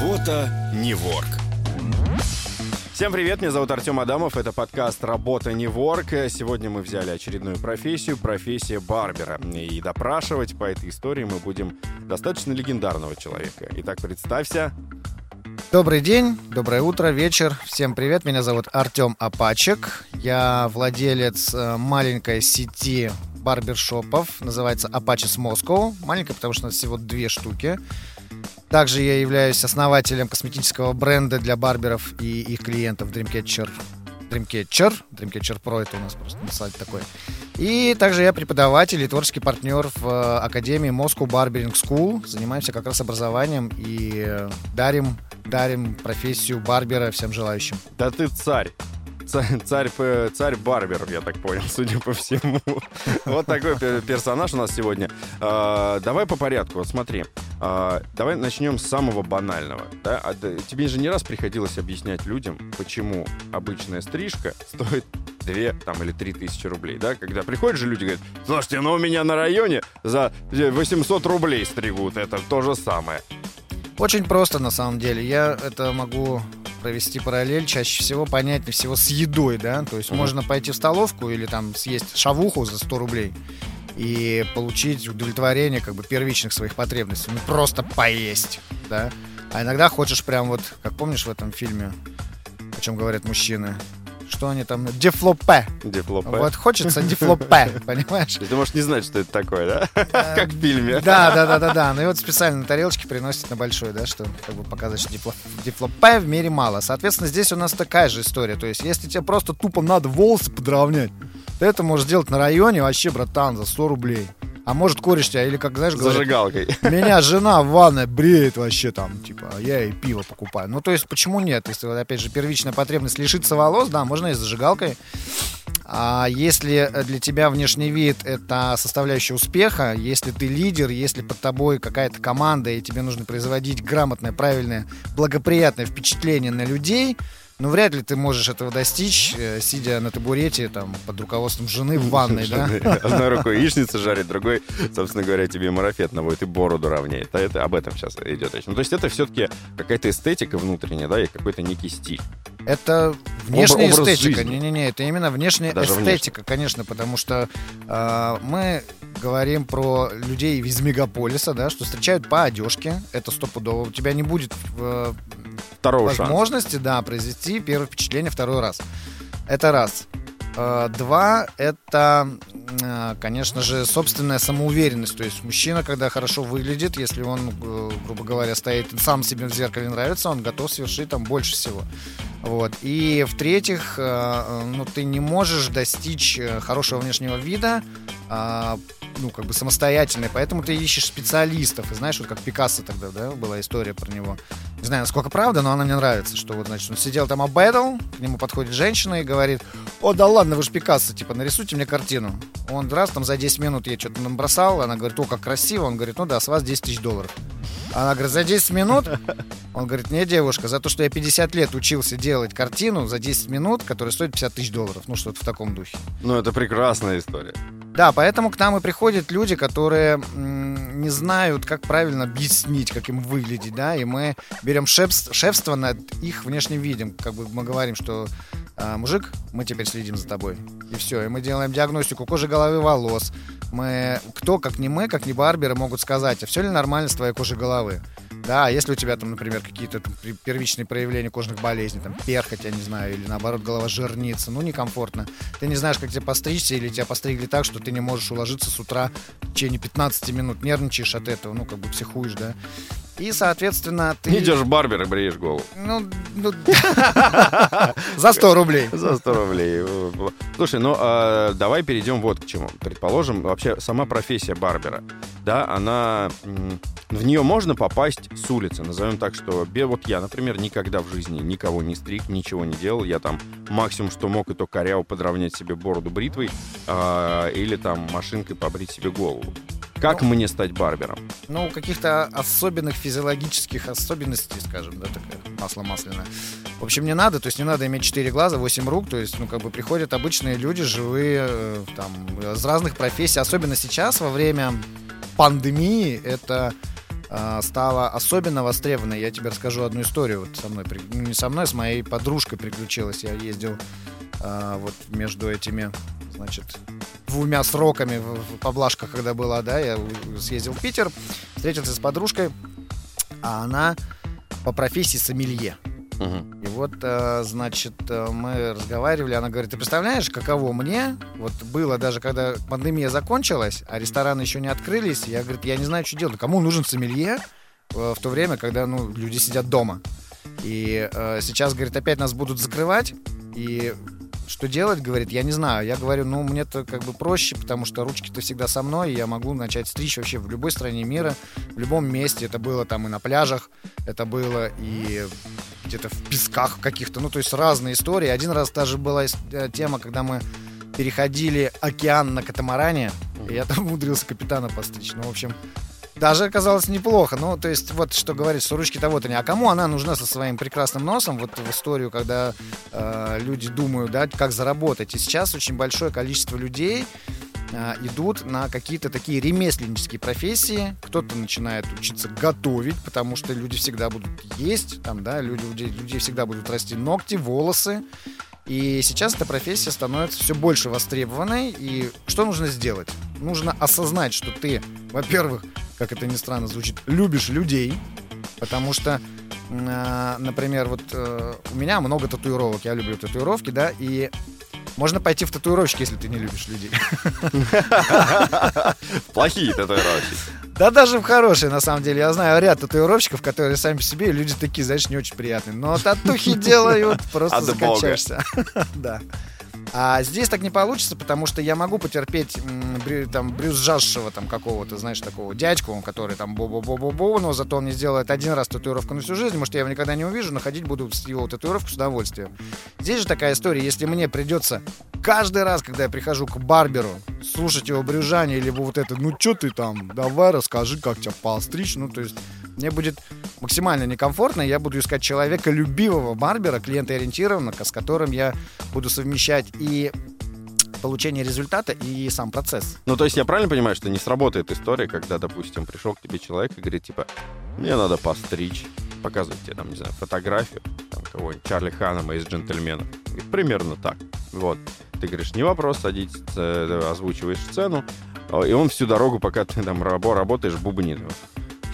Работа не ворк. Всем привет, меня зовут Артем Адамов, это подкаст «Работа не ворк». Сегодня мы взяли очередную профессию, профессия барбера. И допрашивать по этой истории мы будем достаточно легендарного человека. Итак, представься. Добрый день, доброе утро, вечер. Всем привет, меня зовут Артем Апачек. Я владелец э, маленькой сети барбершопов, называется Apaches Moscow. Маленькая, потому что у нас всего две штуки. Также я являюсь основателем косметического бренда для барберов и их клиентов Dreamcatcher. Dreamcatcher, Dreamcatcher Pro это у нас просто на сайте такой. И также я преподаватель и творческий партнер в э, Академии Moscow Barbering School. Занимаемся как раз образованием и э, дарим, дарим профессию барбера всем желающим. Да ты царь царь, царь, царь Барбер, я так понял, судя по всему. Вот такой персонаж у нас сегодня. А, давай по порядку, смотри. А, давай начнем с самого банального. А, тебе же не раз приходилось объяснять людям, почему обычная стрижка стоит 2 там, или 3 тысячи рублей. Да? Когда приходят же люди говорят, слушайте, ну у меня на районе за 800 рублей стригут, это то же самое. Очень просто на самом деле. Я это могу провести параллель, чаще всего понятнее всего с едой, да, то есть mm-hmm. можно пойти в столовку или там съесть шавуху за 100 рублей и получить удовлетворение как бы первичных своих потребностей, ну просто поесть, да, а иногда хочешь прям вот, как помнишь в этом фильме, о чем говорят мужчины, что они там... Дефлопе. Дефлопе. Вот хочется дефлопе, понимаешь? Ты можешь не знать, что это такое, да? Э, как в фильме. Да, да, да, да, да. Ну и вот специально на тарелочке приносят на большой, да, что как бы показать, что дефлопе в мире мало. Соответственно, здесь у нас такая же история. То есть, если тебе просто тупо надо волосы подровнять, ты это можешь сделать на районе вообще, братан, за 100 рублей. А может, кореш тебя, или, как знаешь, говорят, Зажигалкой. Меня жена в ванной бреет вообще там, типа, а я ей пиво покупаю. Ну, то есть, почему нет? Если, опять же, первичная потребность лишиться волос, да, можно и с зажигалкой. А если для тебя внешний вид это составляющая успеха, если ты лидер, если под тобой какая-то команда, и тебе нужно производить грамотное, правильное, благоприятное впечатление на людей, ну, вряд ли ты можешь этого достичь, э, сидя на табурете, там, под руководством жены в ванной, да? Одной рукой яичница жарит, другой, собственно говоря, тебе марафет наводит и бороду равняет. А это об этом сейчас идет речь. Ну, то есть это все-таки какая-то эстетика внутренняя, да, и какой-то некий стиль. Это внешняя Об, эстетика. Не-не-не, это именно внешняя Даже эстетика, внешне. конечно, потому что э, мы говорим про людей из мегаполиса, да, что встречают по одежке. Это стопудово. У тебя не будет э, Второго возможности, шанса. да, произвести первое впечатление второй раз. Это раз. Э, два — это, э, конечно же, собственная самоуверенность. То есть мужчина, когда хорошо выглядит, если он, э, грубо говоря, стоит сам себе в зеркале нравится, он готов совершить там больше всего. Вот. И в-третьих, ну, ты не можешь достичь хорошего внешнего вида а, ну, как бы самостоятельный, поэтому ты ищешь специалистов. И знаешь, вот как Пикассо тогда, да, была история про него. Не знаю, насколько правда, но она мне нравится, что вот, значит, он сидел там обедал, к нему подходит женщина и говорит, о, да ладно, вы же Пикассо, типа, нарисуйте мне картину. Он раз там за 10 минут ей что-то набросал, она говорит, о, как красиво, он говорит, ну да, с вас 10 тысяч долларов. Она говорит, за 10 минут? Он говорит, не, девушка, за то, что я 50 лет учился делать картину за 10 минут, которая стоит 50 тысяч долларов. Ну, что-то в таком духе. Ну, это прекрасная история. Да, поэтому к нам и приходят люди, которые м, не знают, как правильно объяснить, как им выглядеть, да, и мы берем шефство, шефство над их внешним видом. Как бы мы говорим, что а, мужик, мы теперь следим за тобой. И все. И мы делаем диагностику кожи головы, волос. Мы, кто, как не мы, как не барберы, могут сказать, а все ли нормально с твоей кожей головы? Да, а если у тебя там, например, какие-то первичные проявления кожных болезней, там перхоть, я не знаю, или наоборот голова жирнится, ну некомфортно. Ты не знаешь, как тебе постричься, или тебя постригли так, что ты не можешь уложиться с утра в течение 15 минут, нервничаешь от этого, ну как бы психуешь, да. И, соответственно, ты... Идешь в барбер и бреешь голову. Ну, ну... За 100 рублей. За 100 рублей. Слушай, ну а, давай перейдем вот к чему. Предположим, вообще сама профессия барбера, да, она... В нее можно попасть с улицы. Назовем так, что вот я, например, никогда в жизни никого не стриг, ничего не делал. Я там максимум, что мог, и то коряво подровнять себе бороду бритвой э, или там машинкой побрить себе голову. Как ну, мне стать барбером? Ну, каких-то особенных физиологических особенностей, скажем, да, такое масло масляное. В общем, не надо, то есть не надо иметь 4 глаза, 8 рук, то есть, ну, как бы приходят обычные люди, живые, э, там, из разных профессий, особенно сейчас, во время пандемии, это э, стала особенно востребованной. Я тебе расскажу одну историю. Вот со мной, ну, не со мной, с моей подружкой приключилась. Я ездил э, вот между этими, значит, двумя сроками в поблажках, когда была, да, я съездил в Питер, встретился с подружкой, а она по профессии сомелье. Угу. И вот, э, значит, э, мы разговаривали, она говорит, ты представляешь, каково мне, вот было даже, когда пандемия закончилась, а рестораны еще не открылись, я, говорит, я не знаю, что делать, кому нужен сомелье э, в то время, когда, ну, люди сидят дома. И э, сейчас, говорит, опять нас будут закрывать, и что делать, говорит, я не знаю. Я говорю, ну, мне-то как бы проще, потому что ручки-то всегда со мной, и я могу начать стричь вообще в любой стране мира, в любом месте. Это было там и на пляжах, это было и где-то в песках каких-то, ну, то есть разные истории. Один раз даже была э, тема, когда мы переходили океан на катамаране, и я там умудрился капитана постричь. Ну, в общем, даже оказалось неплохо. Ну, то есть, вот что говорит, что ручки-то вот они. А кому она нужна со своим прекрасным носом? Вот в историю, когда э, люди думают, да, как заработать. И сейчас очень большое количество людей э, идут на какие-то такие ремесленнические профессии. Кто-то начинает учиться готовить, потому что люди всегда будут есть, там, да, люди, людей всегда будут расти ногти, волосы. И сейчас эта профессия становится все больше востребованной. И что нужно сделать? Нужно осознать, что ты, во-первых, как это ни странно звучит, любишь людей, потому что, э, например, вот э, у меня много татуировок, я люблю татуировки, да, и можно пойти в татуировщики, если ты не любишь людей. Плохие татуировщики. Да даже в хорошие, на самом деле. Я знаю ряд татуировщиков, которые сами по себе люди такие, знаешь, не очень приятные. Но татухи делают, просто закачаешься. Да. А здесь так не получится, потому что я могу потерпеть там брюзжавшего там какого-то, знаешь, такого дядьку, который там бо-бо-бо-бо-бо, но зато он не сделает один раз татуировку на всю жизнь, может, я его никогда не увижу, но ходить буду с его татуировку с удовольствием. Здесь же такая история, если мне придется каждый раз, когда я прихожу к барберу, слушать его брюжание, либо вот это, ну что ты там, давай расскажи, как тебя постричь, ну то есть мне будет максимально некомфортно, я буду искать человека любивого барбера, клиента ориентированного, с которым я буду совмещать и получение результата и сам процесс. Ну, то есть я правильно понимаю, что не сработает история, когда, допустим, пришел к тебе человек и говорит, типа, мне надо постричь, показывает тебе, там, не знаю, фотографию, там, кого-нибудь, Чарли Ханнема из «Джентльменов». И примерно так. Вот. Ты говоришь, не вопрос, садитесь, э, озвучиваешь сцену, и он всю дорогу, пока ты там работаешь, бубнит.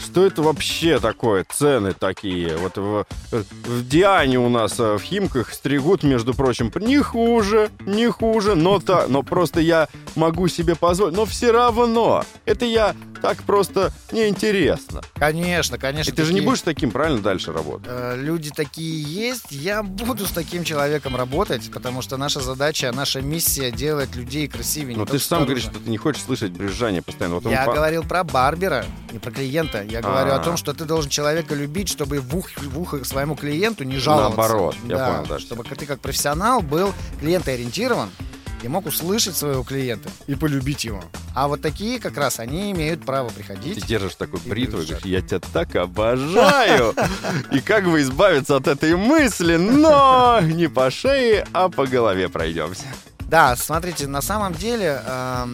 Что это вообще такое? Цены такие. Вот в, в Диане у нас э, в Химках стригут, между прочим, не хуже, не хуже, но, та, но просто я могу себе позволить. Но все равно, это я так просто неинтересно. Конечно, конечно. И ты такие... же не будешь таким, правильно, дальше работать? Э, люди такие есть. Я буду с таким человеком работать, потому что наша задача, наша миссия делать людей красивее. Но ты же сам говоришь, что ты не хочешь слышать брюзжание постоянно. Вот я он... говорил про барбера, не про клиента. Я говорю А-а-а. о том, что ты должен человека любить, чтобы в ухо, в ухо своему клиенту не жаловаться. Наоборот, я да, понял, да. Чтобы ты как профессионал был клиентоориентирован, и мог услышать своего клиента и полюбить его. А вот такие как раз, они имеют право приходить. Ты держишь такой бритву и говоришь, я тебя так обожаю. И как бы избавиться от этой мысли, но не по шее, а по голове пройдемся. Да, смотрите, на самом деле э,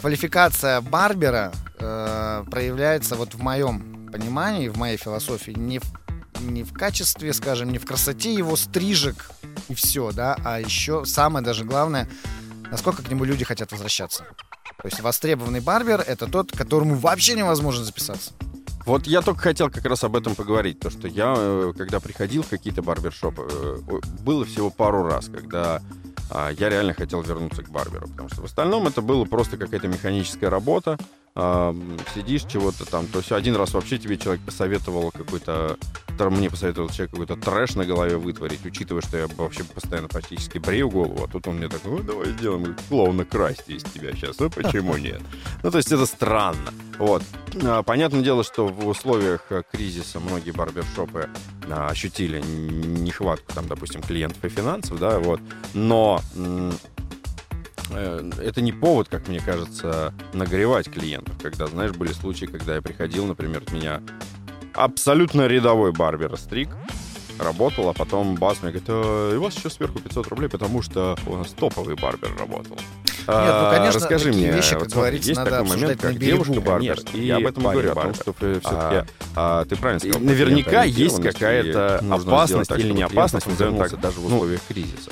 квалификация барбера э, проявляется вот в моем понимании, в моей философии, не в не в качестве, скажем, не в красоте его стрижек и все, да, а еще самое даже главное, насколько к нему люди хотят возвращаться. То есть востребованный барбер — это тот, которому вообще невозможно записаться. Вот я только хотел как раз об этом поговорить, то что я, э, когда приходил в какие-то барбершопы, э, было всего пару раз, когда а, я реально хотел вернуться к барберу, потому что в остальном это было просто какая-то механическая работа, сидишь чего-то там. То есть один раз вообще тебе человек посоветовал какой-то... Мне посоветовал человек какой-то трэш на голове вытворить, учитывая, что я вообще постоянно практически брею голову, а тут он мне такой, ну давай сделаем клоуна красти из тебя сейчас, ну почему нет? Ну то есть это странно. Вот. А, понятное дело, что в условиях э, кризиса многие барбершопы а, ощутили нехватку, там, допустим, клиентов и финансов, да, вот. Но Э, это не повод, как мне кажется, нагревать клиентов. Когда, знаешь, были случаи, когда я приходил, например, от меня абсолютно рядовой барбер стриг, работал, а потом бас мне говорит, э, у вас еще сверху 500 рублей, потому что у нас топовый барбер работал. Нет, ну, конечно, Расскажи такие мне, вещи, как вот говорится, есть надо такой момент, как девушка барбер. И я об этом говорю, о том, что э, А, все-таки а, ты правильно сказал. наверняка есть какая-то опасность сделать так, или не опасность, назовем так, даже в ну, условиях кризиса.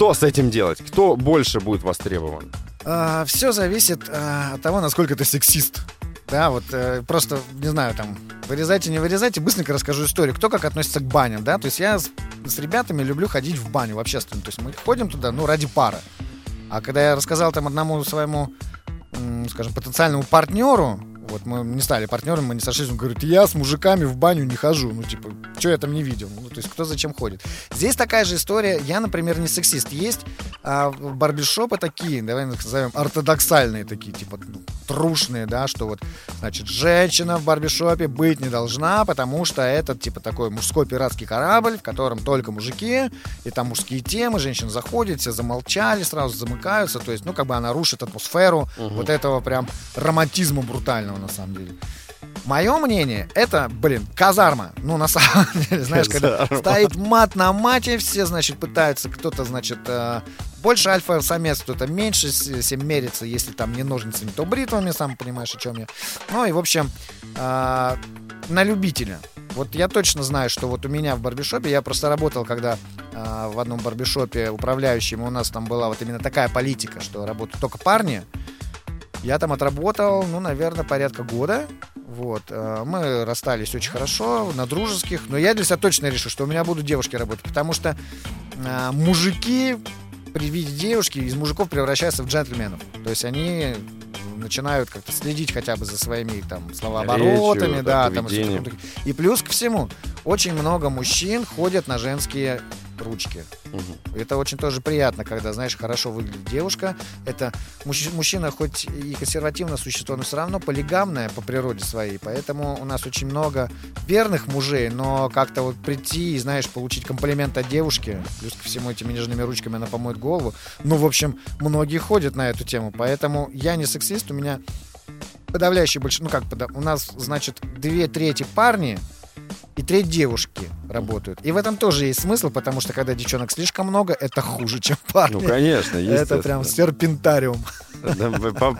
Что с этим делать? Кто больше будет востребован? все зависит а, от того, насколько ты сексист. Да, вот э, просто, не знаю, там, вырезайте, не вырезайте, быстренько расскажу историю. Кто как относится к баням, да? То есть я с, с ребятами люблю ходить в баню в общественную. То есть мы ходим туда, ну, ради пары. А когда я рассказал там одному своему, скажем, потенциальному партнеру, вот мы не стали партнерами, мы не сошлись, он говорит, я с мужиками в баню не хожу. Ну, типа, что я там не видел? Ну, то есть, кто зачем ходит? Здесь такая же история. Я, например, не сексист. Есть а, барбершопы такие, давай назовем ортодоксальные такие, типа, ну, трушные, да, что вот, значит, женщина в барбершопе быть не должна, потому что это, типа, такой мужской пиратский корабль, в котором только мужики, и там мужские темы, женщины заходят, все замолчали, сразу замыкаются, то есть, ну, как бы она рушит атмосферу вот этого прям романтизма брутального, на самом деле. Мое мнение, это, блин, казарма. Ну, на самом деле, знаешь, когда Казарма. стоит мат на мате, все, значит, пытаются, кто-то, значит, э, больше альфа-самец, кто-то меньше, всем мерится, если там не ножницами, то бритвами, сам понимаешь, о чем я. Ну, и, в общем, э, на любителя. Вот я точно знаю, что вот у меня в барбершопе, я просто работал, когда э, в одном барбершопе управляющим, у нас там была вот именно такая политика, что работают только парни. Я там отработал, ну, наверное, порядка года. Вот. э, Мы расстались очень хорошо, на дружеских. Но я для себя точно решил, что у меня будут девушки работать. Потому что э, мужики при виде девушки из мужиков превращаются в джентльменов. То есть они начинают как-то следить хотя бы за своими там словооборотами, Речью, да, там и и плюс ко всему очень много мужчин ходят на женские ручки. Это очень тоже приятно, когда, знаешь, хорошо выглядит девушка. Это мужч- мужчина хоть и консервативное существо, но все равно полигамное по природе своей. Поэтому у нас очень много верных мужей, но как-то вот прийти и, знаешь, получить комплимент от девушки, плюс ко всему этими нежными ручками она помоет голову. Ну, в общем, многие ходят на эту тему. Поэтому я не сексист, у меня подавляющее больше, ну как, пода- у нас, значит, две трети парни, и треть девушки работают. И в этом тоже есть смысл, потому что когда девчонок слишком много, это хуже, чем парни. Ну, конечно, это прям серпентариум.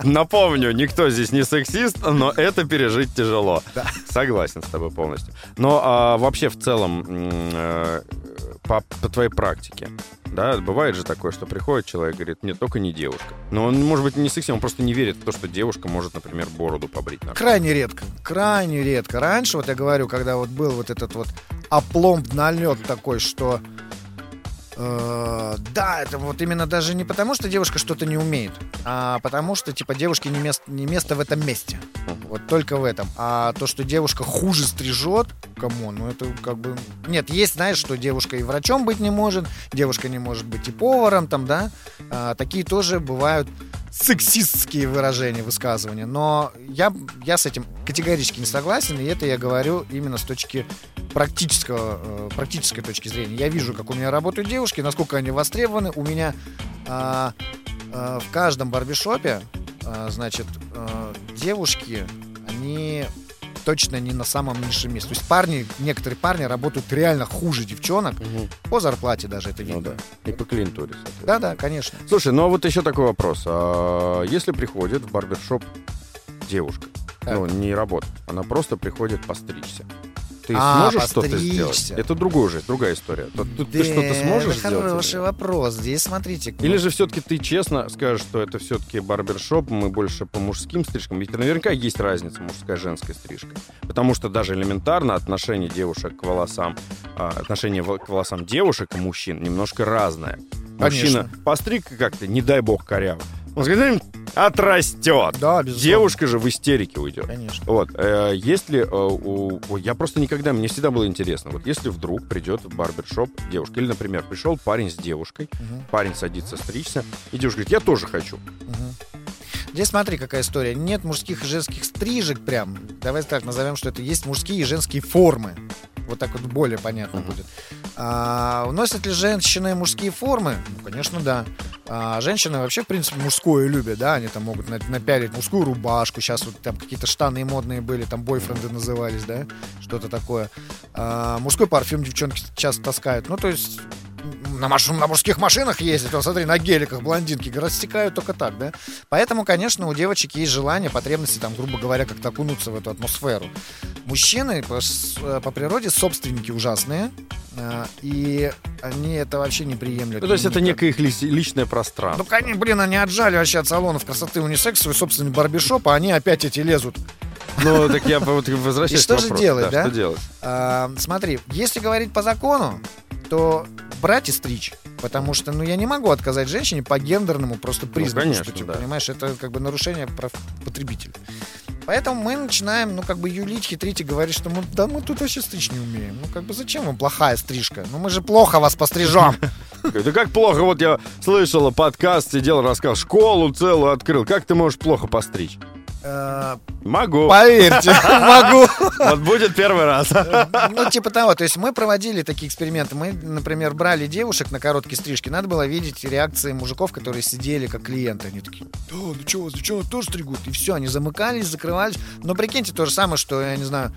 Напомню, никто здесь не сексист, но это пережить тяжело. Да. Согласен с тобой полностью. Но а, вообще в целом, э, по, по твоей практике, да, бывает же такое, что приходит человек и говорит, нет, только не девушка. Но он, может быть, не сексист, он просто не верит в то, что девушка может, например, бороду побрить. нормально. Крайне редко, крайне редко. Раньше, вот я говорю, когда вот был вот этот вот опломб налет такой, что э, да, это вот именно даже не потому, что девушка что-то не умеет, а потому что, типа, девушке не место, не место в этом месте. Вот только в этом. А то, что девушка хуже стрижет, кому, ну это как бы... Нет, есть, знаешь, что девушка и врачом быть не может, девушка не может быть и поваром, там, да. А, такие тоже бывают сексистские выражения, высказывания. Но я, я с этим категорически не согласен, и это я говорю именно с точки практического, э, практической точки зрения. Я вижу, как у меня работают девушки, насколько они востребованы. У меня а, а, в каждом барбершопе, а, значит, а, девушки, они точно не на самом низшем месте. То есть парни, некоторые парни работают реально хуже девчонок, Мгм. по зарплате даже это Ну видно. да. И по клиентуре. Да-да, конечно. Слушай, ну а вот еще такой вопрос. А если приходит в барбершоп девушка, Так. ну, не работает, она просто приходит постричься, ты А, сможешь что-то сделать? Это другая уже, другая история. Тут, тут ты что-то сможешь это сделать? или хороший нет? вопрос. Здесь смотрите. Или же все-таки ты честно скажешь, что это все-таки барбершоп, мы больше по мужским стрижкам? Ведь наверняка есть разница мужская и женская стрижка. Потому что даже элементарно отношение девушек к волосам, а, отношение к волосам девушек и мужчин немножко разное. Конечно. Мужчина постриг как-то, не дай бог, коряво. Сказать, отрастет. Да, безусловно. Девушка же в истерике уйдет. Конечно. Вот, э, если э, у, я просто никогда, мне всегда было интересно, вот если вдруг придет в барбершоп девушка, или, например, пришел парень с девушкой, Мгм, парень садится стричься, и девушка говорит, я тоже хочу. мгм. Здесь смотри, какая история. Нет мужских и женских стрижек прям. Давай так назовем, что это есть мужские и женские формы. Вот так вот более понятно Мгм. будет. А, носят ли женщины мужские формы? Ну, конечно, да. А, женщины вообще, в принципе, мужское любят, да, они там могут на- напялить мужскую рубашку, сейчас вот там какие-то штаны модные были, там бойфренды назывались, да, что-то такое. А, мужской парфюм девчонки часто таскают. Ну, то есть на, маш... на мужских машинах ездить, вот смотри, на геликах блондинки растекают только так, да? Поэтому, конечно, у девочек есть желание, потребности, там, грубо говоря, как-то окунуться в эту атмосферу. Мужчины по, э, по природе собственники ужасные, э, и они это вообще не приемлют. Ну, то есть это некое их личное пространство. Ну, конечно, блин, они отжали вообще от салонов красоты унисекс свой собственный барбершоп, а они опять эти лезут ну, так я вот возвращаюсь И что же делать, да? Что делать? А, смотри, если говорить по закону, то брать и стричь. Потому что, ну, я не могу отказать женщине по гендерному просто ну, признаку, ну, конечно, что, типа, да. понимаешь, это как бы нарушение прав потребителя. Поэтому мы начинаем, ну, как бы юлить, хитрить и говорить, что мы, да, мы тут вообще стричь не умеем. Ну, как бы зачем вам плохая стрижка? Ну, мы же плохо вас пострижем. Да как плохо? Вот я слышала подкаст, сидел, рассказал, школу целую открыл. Как ты можешь плохо постричь? Могу. Поверьте, могу. Вот будет первый раз. Ну, типа того. То есть мы проводили такие эксперименты. Мы, например, брали девушек на короткие стрижки. Надо было видеть реакции мужиков, которые сидели как клиенты. Они такие, да, ну что, ну что, тоже стригут? И все, они замыкались, закрывались. Но прикиньте, то же самое, что, я не знаю,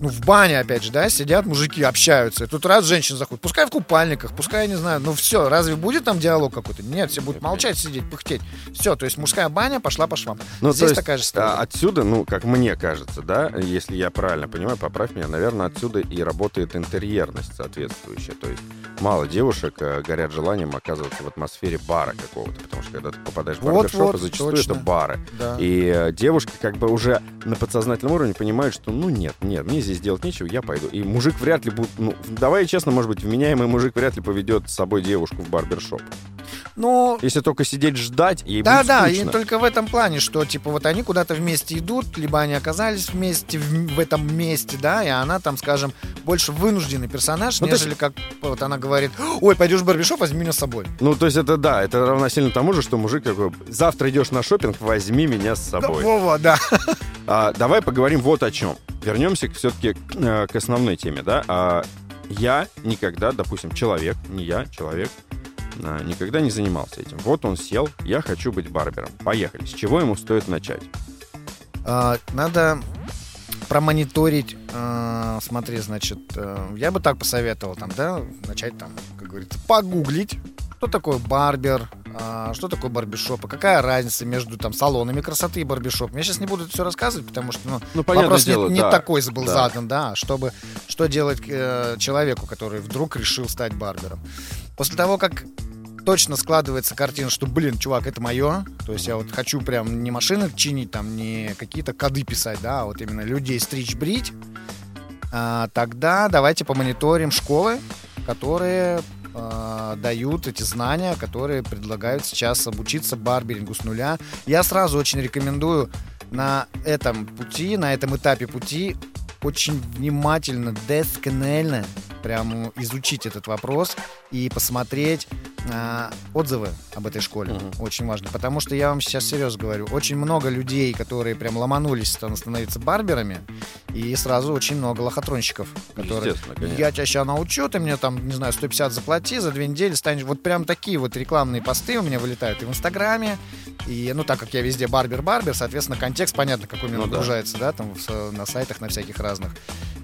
ну, в бане, опять же, да, сидят мужики, общаются. И тут раз женщина заходит, пускай в купальниках, пускай, я не знаю, ну все, разве будет там диалог какой-то? Нет, все будут молчать, сидеть, пыхтеть. Все, то есть мужская баня пошла по швам. Ну, Здесь есть, такая же история. А, отсюда, ну, как мне кажется, да, если я правильно понимаю, поправь меня, наверное, отсюда и работает интерьерность соответствующая. То есть мало девушек э, горят желанием оказываться в атмосфере бара какого-то, потому что когда ты попадаешь в барбершопы, вот, зачастую точно. это бары. Да. И э, девушки как бы уже на подсознательном уровне понимают, что ну нет, нет, мне здесь делать нечего, я пойду. И мужик вряд ли будет, ну, давай честно, может быть, вменяемый мужик вряд ли поведет с собой девушку в барбершоп. Ну, Если только сидеть ждать, ей да, будет Да, и только в этом плане, что, типа, вот они куда-то вместе идут, либо они оказались вместе в, в этом месте, да, и она там, скажем, больше вынужденный персонаж, ну, нежели есть... как вот она говорит, ой, пойдешь в барбершоп, возьми меня с собой. Ну, то есть это, да, это равносильно тому же, что мужик такой, завтра идешь на шопинг, возьми меня с собой. Да, Вова, да. А, давай поговорим вот о чем. Вернемся все-таки к, э, к основной теме, да. А, я никогда, допустим, человек, не я, человек, а, никогда не занимался этим. Вот он сел, я хочу быть барбером. Поехали. С чего ему стоит начать? А, надо промониторить, смотри, значит, э, я бы так посоветовал, там, да, начать там, как говорится, погуглить, что такое барбер, э, что такое барбершоп, и какая разница между там салонами красоты и барбершопом. Я сейчас не буду это все рассказывать, потому что ну, ну, вопрос дело, не, да. не такой был да. задан, да, чтобы что делать э, человеку, который вдруг решил стать барбером. После того, как точно складывается картина, что, блин, чувак, это мое. То есть я вот хочу прям не машины чинить, там, не какие-то коды писать, да, а вот именно людей стричь, брить. А, тогда давайте помониторим школы, которые а, дают эти знания, которые предлагают сейчас обучиться барберингу с нуля. Я сразу очень рекомендую на этом пути, на этом этапе пути очень внимательно, досконально прям изучить этот вопрос и посмотреть э, отзывы об этой школе. Угу. Очень важно. Потому что я вам сейчас серьезно говорю, очень много людей, которые прям ломанулись становиться барберами, и сразу очень много лохотронщиков, которые я тебя сейчас научу, ты мне там, не знаю, 150 заплати, за две недели станешь. Вот прям такие вот рекламные посты у меня вылетают и в Инстаграме, и, ну, так как я везде барбер-барбер, соответственно, контекст понятно, какой у меня ну, нагружается, да. да, там в, на сайтах, на всяких разных.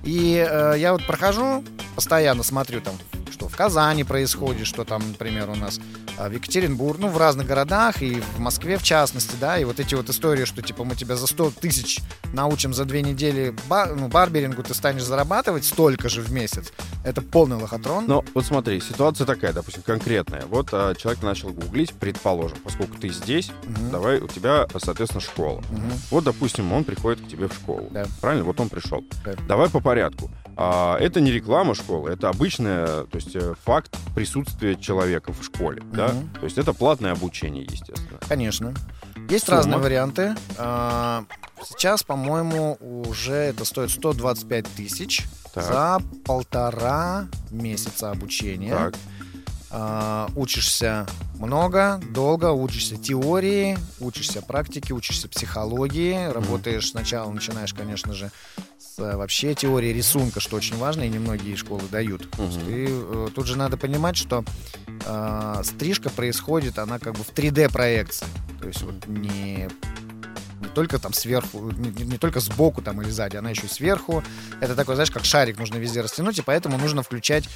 И э, я вот прохожу, постоянно смотрю там что в Казани происходит, что там, например, у нас а, в Екатеринбург, ну, в разных городах, и в Москве в частности, да, и вот эти вот истории, что, типа, мы тебя за 100 тысяч научим за две недели бар, ну, барберингу, ты станешь зарабатывать столько же в месяц. Это полный лохотрон. Ну, вот смотри, ситуация такая, допустим, конкретная. Вот а, человек начал гуглить, предположим, поскольку ты здесь, угу. давай, у тебя, соответственно, школа. Угу. Вот, допустим, он приходит к тебе в школу. Да. Правильно? Вот он пришел. Да. Давай по порядку. А, это не реклама школы, это обычная, то есть э, факт присутствия человека в школе, угу. да? То есть это платное обучение, естественно. Конечно. Есть Сумма. разные варианты. А, сейчас, по-моему, уже это стоит 125 тысяч за полтора месяца обучения. Так. Uh, учишься много, долго, учишься теории, учишься практике, учишься психологии, mm-hmm. работаешь сначала, начинаешь, конечно же, вообще теория рисунка, что очень важно, и немногие школы дают. Угу. И э, тут же надо понимать, что э, стрижка происходит, она как бы в 3D-проекции. То есть вот не не только там сверху, не, не только сбоку там или сзади, она еще и сверху. Это такой, знаешь, как шарик нужно везде растянуть, и поэтому нужно включать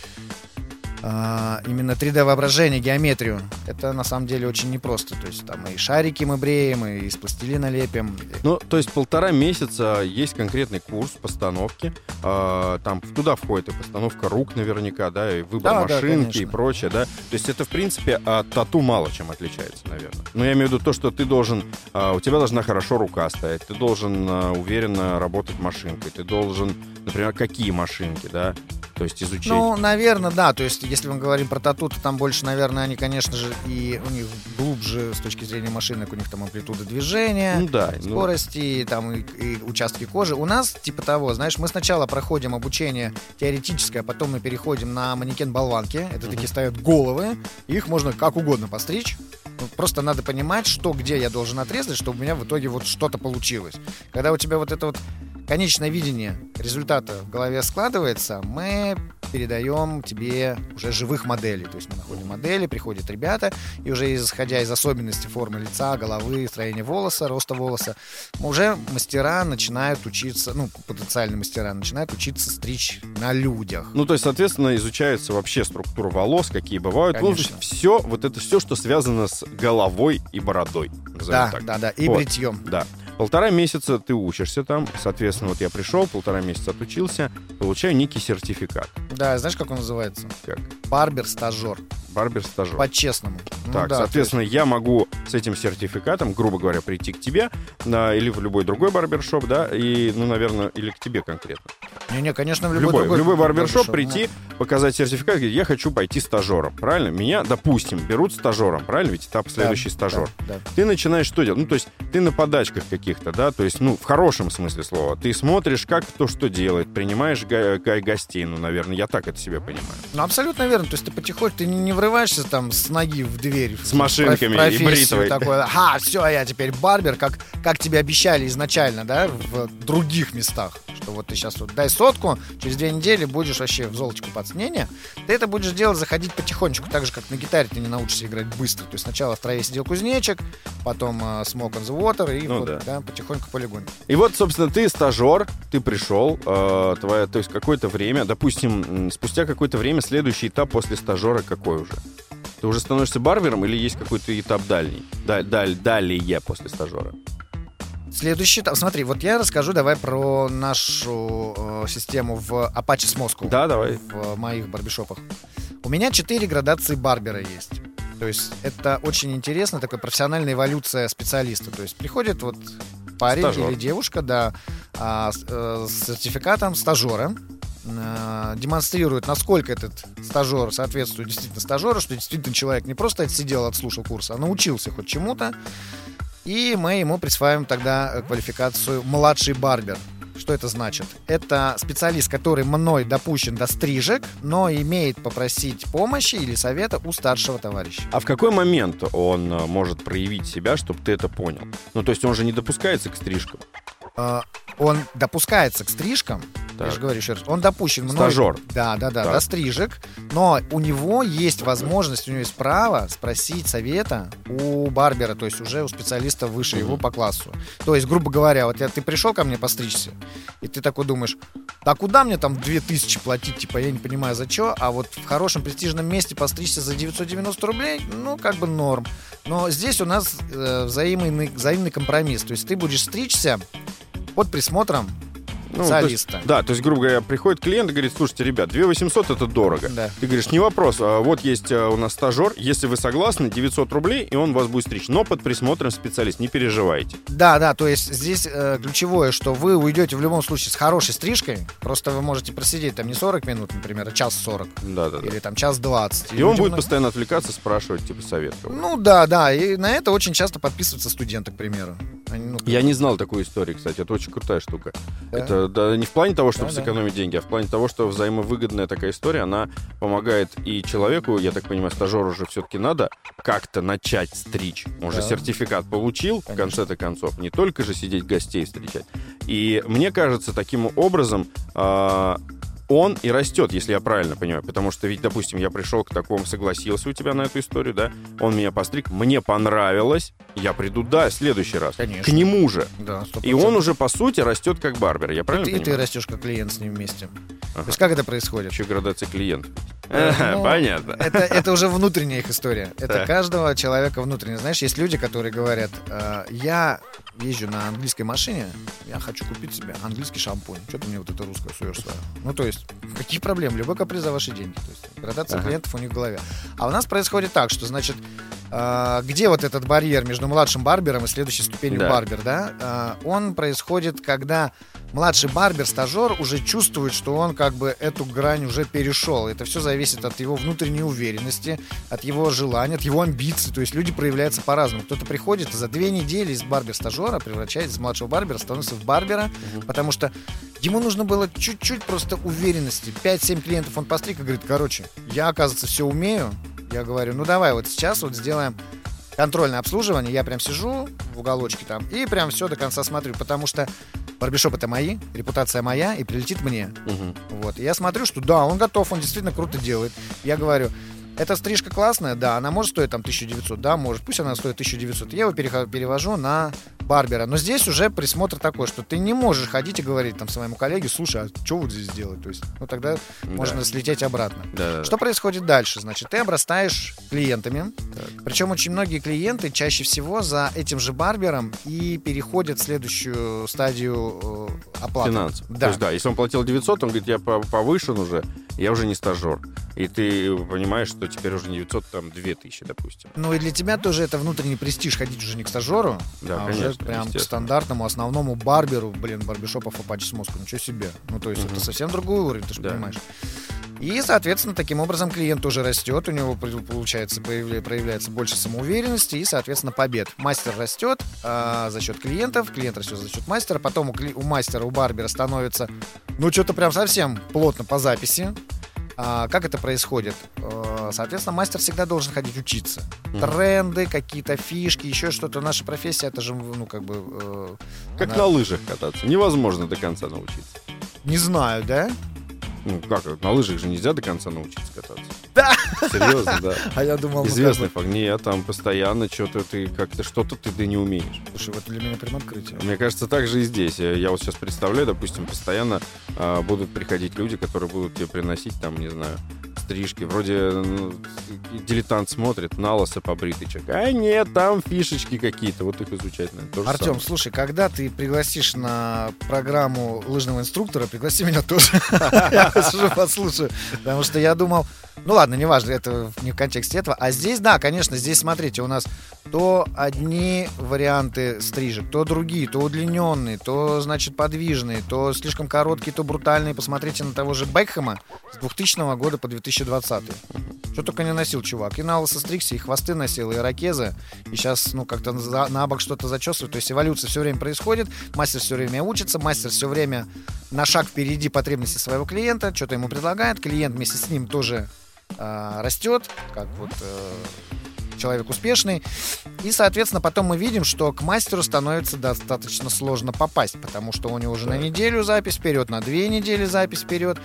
а, именно 3D-воображение, геометрию. Это на самом деле очень непросто. То есть там и шарики мы бреем, и из пластилина лепим. Ну, то есть полтора месяца есть конкретный курс постановки. А, там туда входит и постановка рук наверняка, да, и выбор Да, да, машинки и конечно. прочее, да. То есть это, в принципе, от тату мало чем отличается, наверное. Но я имею в виду то, что ты должен, а, у тебя должна хорошо рука стоять, ты должен а, уверенно работать машинкой, ты должен, например, какие машинки, да, то есть изучить. Ну, наверное, да. То есть, если мы говорим про тату, то там больше, наверное, они, конечно же, и у них глубже с точки зрения машинок, у них там амплитуда движения. Ну да, ну, скорости, там и, и участки кожи. У нас типа того, знаешь, мы сначала проходим обучение теоретическое, а потом мы переходим на манекен болванки. Это такие стоят головы, их можно как угодно постричь. Ну, Просто надо понимать, что где я должен отрезать, чтобы у меня в итоге вот что-то получилось. Когда у тебя вот это вот конечное видение результата в голове складывается, мы передаем тебе уже живых моделей. То есть мы находим модели, приходят ребята, и уже исходя из особенностей формы лица, головы, строения волоса, роста волоса, уже мастера начинают учиться, ну, потенциальные мастера начинают учиться стричь на людях. Ну, то есть, соответственно, изучается вообще структура волос, какие бывают. Ну, Конечно. все, вот это все, что связано с головой и бородой. Да, так. да, да, и Вот. бритьем. Да. Полтора месяца ты учишься там, соответственно, вот я пришел, полтора месяца отучился, получаю некий сертификат. Да, знаешь, как он называется? Как? Барбер-стажер. Барбер-стажер. По-честному. Ну Так, да, соответственно, я могу с этим сертификатом, грубо говоря, прийти к тебе на, или в любой другой барбершоп, да, и, ну, наверное, или к тебе конкретно. есть- Не-не, конечно, в любой, любой, другой в любой барбершоп барбершоп, прийти, показать сертификат, говорить, я хочу пойти стажером, правильно? Меня, допустим, берут стажером, правильно? Ведь этап Да, следующий стажер. Да, да. Ты начинаешь что делать? Ну, то есть ты на подачках каких-то, да, то есть, ну, в хорошем смысле слова. Ты смотришь, как кто что делает, принимаешь го- го- гостей, ну, наверное, я так это себе понимаю. Ну, абсолютно верно. То есть ты потихоньку, ты не, врываешься там с ноги в дверь. С в машинками и профессию бритвой. Такой, ага, все, я теперь барбер, как, как тебе обещали изначально, да, в других местах. Что вот ты сейчас вот дай сотку, через две недели будешь вообще в купаться. Не-не, ты это будешь делать, заходить потихонечку, так же, как на гитаре ты не научишься играть быстро. То есть сначала в траве сидел кузнечик, потом э, smoke on the water, и Ну вот, да. да, потихоньку полигонь. И вот, собственно, ты стажер, ты пришел, э, твоя, то есть какое-то время, допустим, спустя какое-то время следующий этап после стажера какой уже? Ты уже становишься барбером или есть какой-то этап дальний? Да, даль- далее после стажера? Следующий этап. Смотри, вот я расскажу давай про нашу э, систему в Apache с Moscow. Да, давай. в моих барбершопах. У меня четыре градации барбера есть. То есть это очень интересно, такая профессиональная эволюция специалиста. То есть приходит вот парень Стажер. или девушка, да, а, с, э, сертификатом стажера, э, демонстрирует, насколько этот стажер соответствует действительно стажеру, что действительно человек не просто отсидел, отслушал курс, а научился хоть чему-то. И мы ему присваиваем тогда квалификацию младший барбер. Что это значит? Это специалист, который мной допущен до стрижек, но имеет попросить помощи или совета у старшего товарища. А в какой момент он э, может проявить себя, чтобы ты это понял? Ну, то есть он же не допускается к стрижкам. Э, Он допускается к стрижкам, я Так. же говорю еще раз, он допущен мной... Стажер. Да, да, да, Так. до стрижек, но у него есть возможность, у него есть право спросить совета у барбера, то есть уже у специалиста выше его Мгм. по классу. То есть, грубо говоря, вот я, ты пришел ко мне постричься, и ты такой думаешь, да куда мне там 2000 платить, типа, я не понимаю, за что, а вот в хорошем престижном месте постричься за 990 рублей, ну, как бы норм. Но здесь у нас э, взаимный, взаимный компромисс, то есть ты будешь стричься под присмотром Ну, то есть- специалиста. да, то есть, грубо говоря, приходит клиент и говорит, слушайте, ребят, 2 800 это дорого. Да. Ты говоришь, не вопрос, а вот есть а, у нас стажер, если вы согласны, 900 рублей, и он вас будет стричь, но под присмотром специалист, не переживайте. Да, да, то есть здесь э, ключевое, что вы уйдете в любом случае с хорошей стрижкой, просто вы можете просидеть там не 40 минут, например, а час 40, Да-да-да. или там час 20. И он людям будет на- постоянно отвлекаться, спрашивать, типа, совет. Ну да, да, и на это очень часто подписываются студенты, к примеру. Они, ну, Я не знал такой истории, кстати. Это очень крутая штука. Да. Это да, не в плане того, чтобы Да, да. сэкономить деньги, а в плане того, что взаимовыгодная такая история, она помогает и человеку, я так понимаю, стажеру уже все-таки надо как-то начать стричь. Он же Да. сертификат получил, в Конечно. конце-то концов. Не только же сидеть гостей встречать. И мне кажется, таким образом а, он и растет, если я правильно понимаю. Потому что ведь, допустим, я пришел к такому, согласился у тебя на эту историю, да? Он меня постриг, мне понравилось, я приду, да, в следующий раз. Конечно. К нему же. Да, 100%. И он уже, по сути, растет как барбер. Я И правильно ты, и ты понимаю? растешь как клиент с ним вместе. Ага. То есть как это происходит? Еще градация клиентов. Ну, Понятно. Это, это уже внутренняя их история. Это каждого человека внутренне. Знаешь, есть люди, которые говорят, «Э, я езжу на английской машине, я хочу купить себе английский шампунь. Что ты мне вот это русское суешь свое? Ну, то есть, какие проблемы? Любой каприз за ваши деньги. То есть, градация ага. клиентов у них в голове. А у нас происходит так, что, значит, э, где вот этот барьер между младшим барбером и следующей ступенью да. барбер, да? Э, он происходит, когда младший барбер, стажер уже чувствует, что он как бы эту грань уже перешел. Это все зависит от его внутренней уверенности, от его желания, от его амбиций. То есть люди проявляются по-разному. Кто-то приходит за две недели из барбер-стажера превращается из младшего барбера, становится в барбера, угу. потому что ему нужно было чуть-чуть просто уверенности. 5-7 клиентов он постриг и говорит, короче, я, оказывается, все умею. Я говорю, ну давай вот сейчас вот сделаем контрольное обслуживание. Я прям сижу в уголочке там и прям все до конца смотрю, потому что барбершоп это мои, репутация моя, и прилетит мне. Угу. Вот. И я смотрю, что да, он готов, он действительно круто делает. Я говорю, эта стрижка классная, да, она может стоить там 1900, да, может, пусть она стоит 1900. Я его перевожу на барбера. Но здесь уже присмотр такой, что ты не можешь ходить и говорить там своему коллеге, слушай, а что вот здесь делать? То есть, ну тогда да. можно слететь обратно. Да, что происходит дальше? Значит, ты обрастаешь клиентами. Так. Причем очень многие клиенты чаще всего за этим же барбером и переходят в следующую стадию э, оплаты. Финансов. Да. То есть, да, если он платил 900, он говорит, я повышен уже, я уже не стажер. И ты понимаешь, что теперь уже не 900, там 2000, допустим. Ну и для тебя тоже это внутренний престиж ходить уже не к стажеру, да, а конечно, уже прям к стандартному основному барберу, блин, барбершопов Apache с Москвы, ничего себе. Ну то есть угу. это совсем другой уровень, ты же да. понимаешь. И, соответственно, таким образом клиент тоже растет, у него, получается, проявляется больше самоуверенности и, соответственно, побед. Мастер растет а, за счет клиентов, клиент растет за счет мастера, потом у, у мастера, у барбера становится, ну, что-то прям совсем плотно по записи, а, как это происходит? А, соответственно, мастер всегда должен ходить учиться. Тренды, какие-то фишки, еще что-то. Наша профессия, это же, ну, как бы... Э, как она... на лыжах кататься. Невозможно до конца научиться. Не знаю, да? Ну, как, на лыжах же нельзя до конца научиться кататься. Да! Серьезно, да. А я думал... Известный факт. Нет, там постоянно что-то ты, как-то что-то ты да не умеешь. Слушай, вот для меня прям открытие. Мне кажется, так же и здесь. Я вот сейчас представляю, допустим, постоянно а, будут приходить люди, которые будут тебе приносить, там, не знаю, стрижки. Вроде ну, дилетант смотрит, на лосо побритый человек. А нет, там фишечки какие-то. Вот их изучать надо. Артем, слушай, когда ты пригласишь на программу лыжного инструктора, пригласи меня тоже. Я уже послушаю. Потому что я думал, ну ладно, неважно, это не в контексте этого. А здесь, да, конечно, здесь, смотрите, у нас то одни варианты стрижек, то другие, то удлиненные, то, значит, подвижные, то слишком короткие, то брутальные. Посмотрите на того же Бекхэма с 2000 года по 2020. Что только не носил чувак. И на лысо стригся, и хвосты носил, и ракезы. И сейчас, ну, как-то за, на бок что-то зачесывает. То есть эволюция все время происходит, мастер все время учится, мастер все время на шаг впереди потребности своего клиента, что-то ему предлагает, клиент вместе с ним тоже э, растет, как вот э, человек успешный. И, соответственно, потом мы видим, что к мастеру становится достаточно сложно попасть, потому что у него уже на неделю запись вперед, на две недели запись вперед.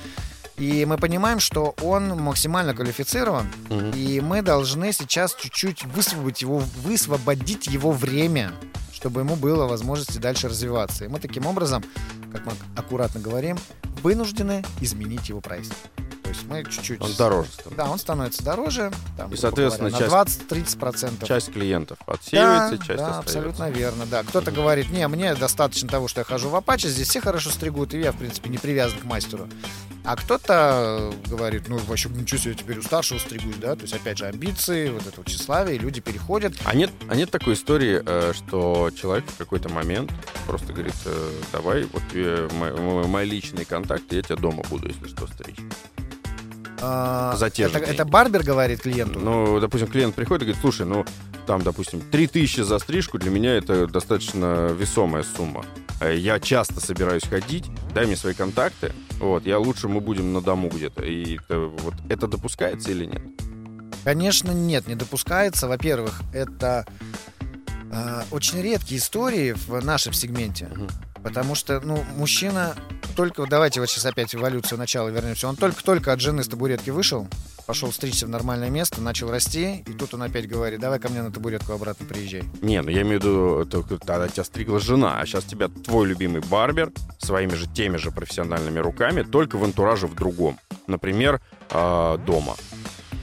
И мы понимаем, что он максимально квалифицирован, угу. и мы должны сейчас чуть-чуть высвободить его, высвободить его время, чтобы ему было возможности дальше развиваться. И мы таким образом, как мы аккуратно говорим, вынуждены изменить его прайс есть мы чуть-чуть... Он дороже становится. Да, он становится дороже. Там, и, соответственно, говоря, на 20-30%. Часть клиентов отсеивается, да, часть да, остается. абсолютно верно, да. Кто-то mm-hmm. говорит, не, мне достаточно того, что я хожу в Apache, здесь все хорошо стригут, и я, в принципе, не привязан к мастеру. А кто-то говорит, ну, вообще, ничего себе, теперь у старшего стригусь, да, то есть, опять же, амбиции, вот это вот тщеславие, люди переходят. А нет, а нет такой истории, э, что человек в какой-то момент просто говорит, э, давай, вот мои, мои личные контакты, я тебя дома буду, если что, стричь. А, за те это, же это барбер говорит клиенту? Ну, допустим, клиент приходит и говорит, слушай, ну, там, допустим, 3000 за стрижку для меня это достаточно весомая сумма. Э, я часто собираюсь ходить, дай мне свои контакты, вот, я лучше мы будем на дому где-то. И это, вот, это допускается или нет? Конечно, нет, не допускается. Во-первых, это э, очень редкие истории в нашем сегменте. Угу. Потому что, ну, мужчина только, давайте вот сейчас опять эволюцию начала вернемся. Он только-только от жены с табуретки вышел, пошел стричься в нормальное место, начал расти, и тут он опять говорит, давай ко мне на табуретку обратно приезжай. Не, ну я имею в виду, только тогда тебя стригла жена, а сейчас тебя твой любимый барбер своими же теми же профессиональными руками, только в антураже в другом. например, э, дома.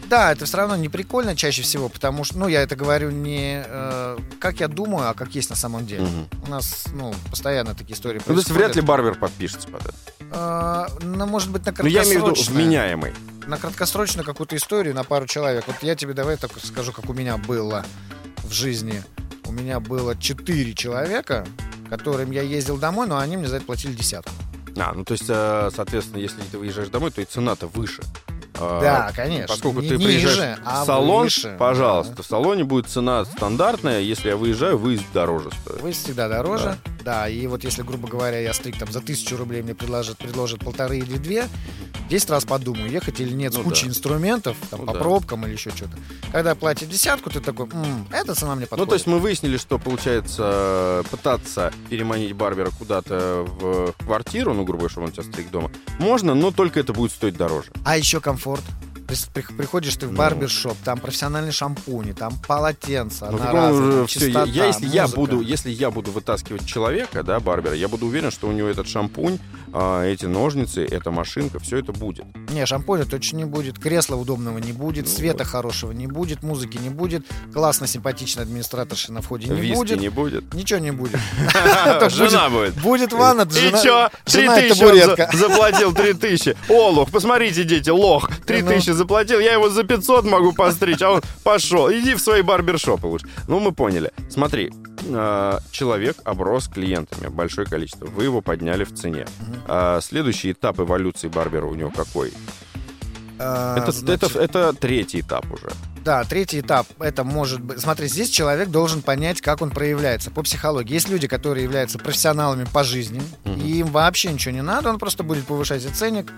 Да, это все равно не прикольно чаще всего, потому что, ну, я это говорю не э, как я думаю, а как есть на самом деле. Мгм. У нас, ну, постоянно такие истории Ну, то есть вряд ли барбер подпишется под это. Э, ну, может быть, на Ну, я имею в виду вменяемый. на краткосрочную какую-то историю на пару человек. Вот я тебе давай так скажу, как у меня было в жизни. У меня было четыре человека, которым я ездил домой, но они мне за это платили десятку. А, ну то есть, э, соответственно, если ты выезжаешь домой, то и цена-то выше. А, Да, конечно. Поскольку Не ты ниже, приезжаешь а в салон, выше. пожалуйста, в салоне будет цена стандартная, если я выезжаю, выезд дороже стоит. Вы всегда дороже. Да. и вот если, грубо говоря, я стрик там за тысячу рублей мне предложат, предложат полторы или две, 10 раз подумаю, ехать или нет, с Ну кучей да. инструментов, там, Ну по да. пробкам или еще что-то. Когда платят десятку, ты такой, «М, эта цена мне подходит. Ну, то есть мы выяснили, что, получается, пытаться переманить барбера куда-то в квартиру, ну, грубо говоря, чтобы он тебя стриг дома, можно, но только это будет стоить дороже. А еще комфорт. При- Приходишь ты в Ну. барбершоп, там профессиональные шампуни, там полотенца, Ну, так он одноразовые, уже там всё, я- чистота, я, если я музыка. буду, если я буду вытаскивать человека, да, барбера, я буду уверен, что у него этот шампунь, а, эти ножницы, эта машинка, все это будет. Не, шампуня точно не будет, кресла удобного не будет, Ну, света вот. хорошего не будет, музыки не будет, классно симпатичная администраторша на входе не Виски будет, не будет. ничего не будет. Жена будет. Будет ванна, жена? Три тысячи табуретка. заплатил, три тысячи. О, лох, посмотрите, дети, лох. Три Ну. тысячи заплатил, я его за 500 могу постричь, а он пошел. Иди в свои барбершопы лучше. Ну, мы поняли. Смотри, э, человек оброс клиентами, большое количество. Вы его подняли в цене. А Следующий этап эволюции барбера у него какой? А, Это, значит, это, это третий этап уже. Да, третий этап, это может быть... Смотри, здесь человек должен понять, как он проявляется по психологии. Есть люди, которые являются профессионалами по жизни, Мгм. и им вообще ничего не надо, он просто будет повышать и ценник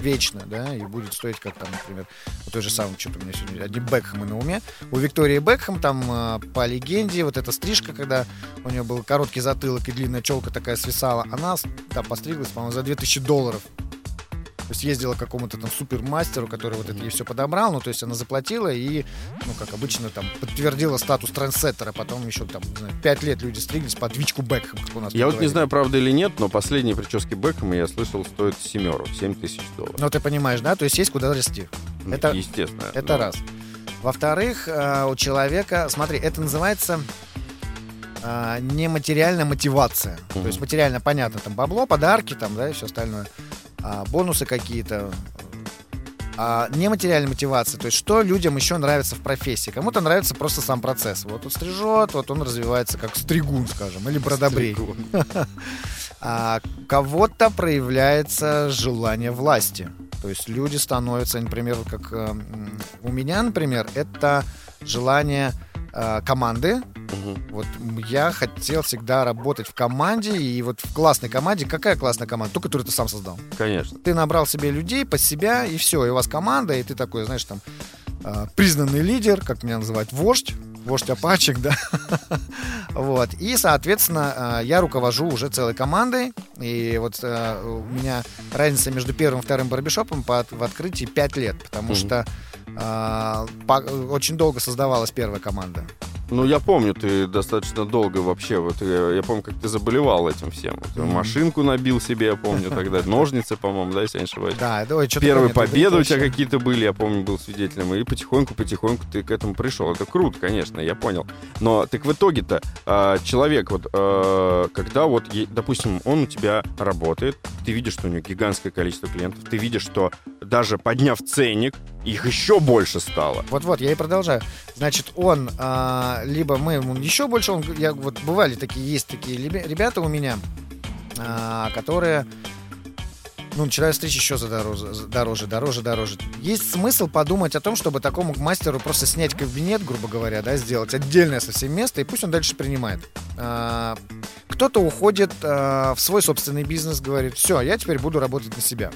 вечно, да, и будет стоить, как там, например, у той же самой, что-то у меня сегодня одни Бекхэмы на уме. У Виктории Бекхэм там э, по легенде, вот эта стрижка, когда у нее был короткий затылок и длинная челка такая свисала, она там постриглась, по-моему, за 2000 долларов. То есть ездила к какому-то там супермастеру, который вот это ей все подобрал, ну, то есть она заплатила и, ну, как обычно, там, подтвердила статус трендсеттера, потом еще там, не знаю, пять лет люди стриглись под Вичку Бекхэм, как у нас Я вот не знаю, правда или нет, но последние прически Бекхэма, я слышал, стоят семеру, 7 тысяч долларов. Ну, ты понимаешь, да? То есть есть куда расти. Это- Естественно. Это Ну, раз. Во-вторых, э, у человека, смотри, это называется э, нематериальная мотивация. То Мгм. есть материально понятно, там бабло, подарки, там, да, и все остальное. А, бонусы какие-то. А нематериальная мотивация, то есть что людям еще нравится в профессии. Кому-то нравится просто сам процесс. Вот он стрижет, вот он развивается как стригун, скажем, или бродобрей. А кого-то проявляется желание власти. То есть люди становятся, например, как э, у меня, например, это желание э, команды. Мгм. Вот я хотел всегда работать в команде, и вот в классной команде, какая классная команда? Ту, которую ты сам создал. Конечно. Ты набрал себе людей под себя, и все, и у вас команда, и ты такой, знаешь, там, э, признанный лидер, как меня называют, вождь, вождь апачек, да. Вот. И, соответственно, э, я руковожу уже целой командой. И вот э, у меня разница между первым и вторым барбершопом по от- в открытии 5 лет, потому Мгм. что очень долго создавалась первая команда. Ну, я помню, ты достаточно долго вообще, вот я, я помню, как ты заболевал этим всем. Вот, Мгм. Машинку набил себе, я помню тогда, ножницы, по-моему, да, если я не ошибаюсь. Да, это, ой, Первые победы у тебя какие-то были, я помню, был свидетелем. И потихоньку-потихоньку ты к этому пришел. Это круто, конечно, я понял. Но так в итоге-то а, человек, вот, а, когда вот, допустим, он у тебя работает, ты видишь, что у него гигантское количество клиентов, ты видишь, что даже подняв ценник, их еще больше стало. Вот-вот, я и продолжаю. Значит, он а, либо мы ему еще больше, он, я, вот бывали такие, есть такие ребята у меня, а, которые ну, начинают стричь еще за дороже, дороже, дороже, дороже. Есть смысл подумать о том, чтобы такому мастеру просто снять кабинет, грубо говоря, да, сделать отдельное совсем место, и пусть он дальше принимает. А, Кто-то уходит а, в свой собственный бизнес, говорит, все, я теперь буду работать на себя.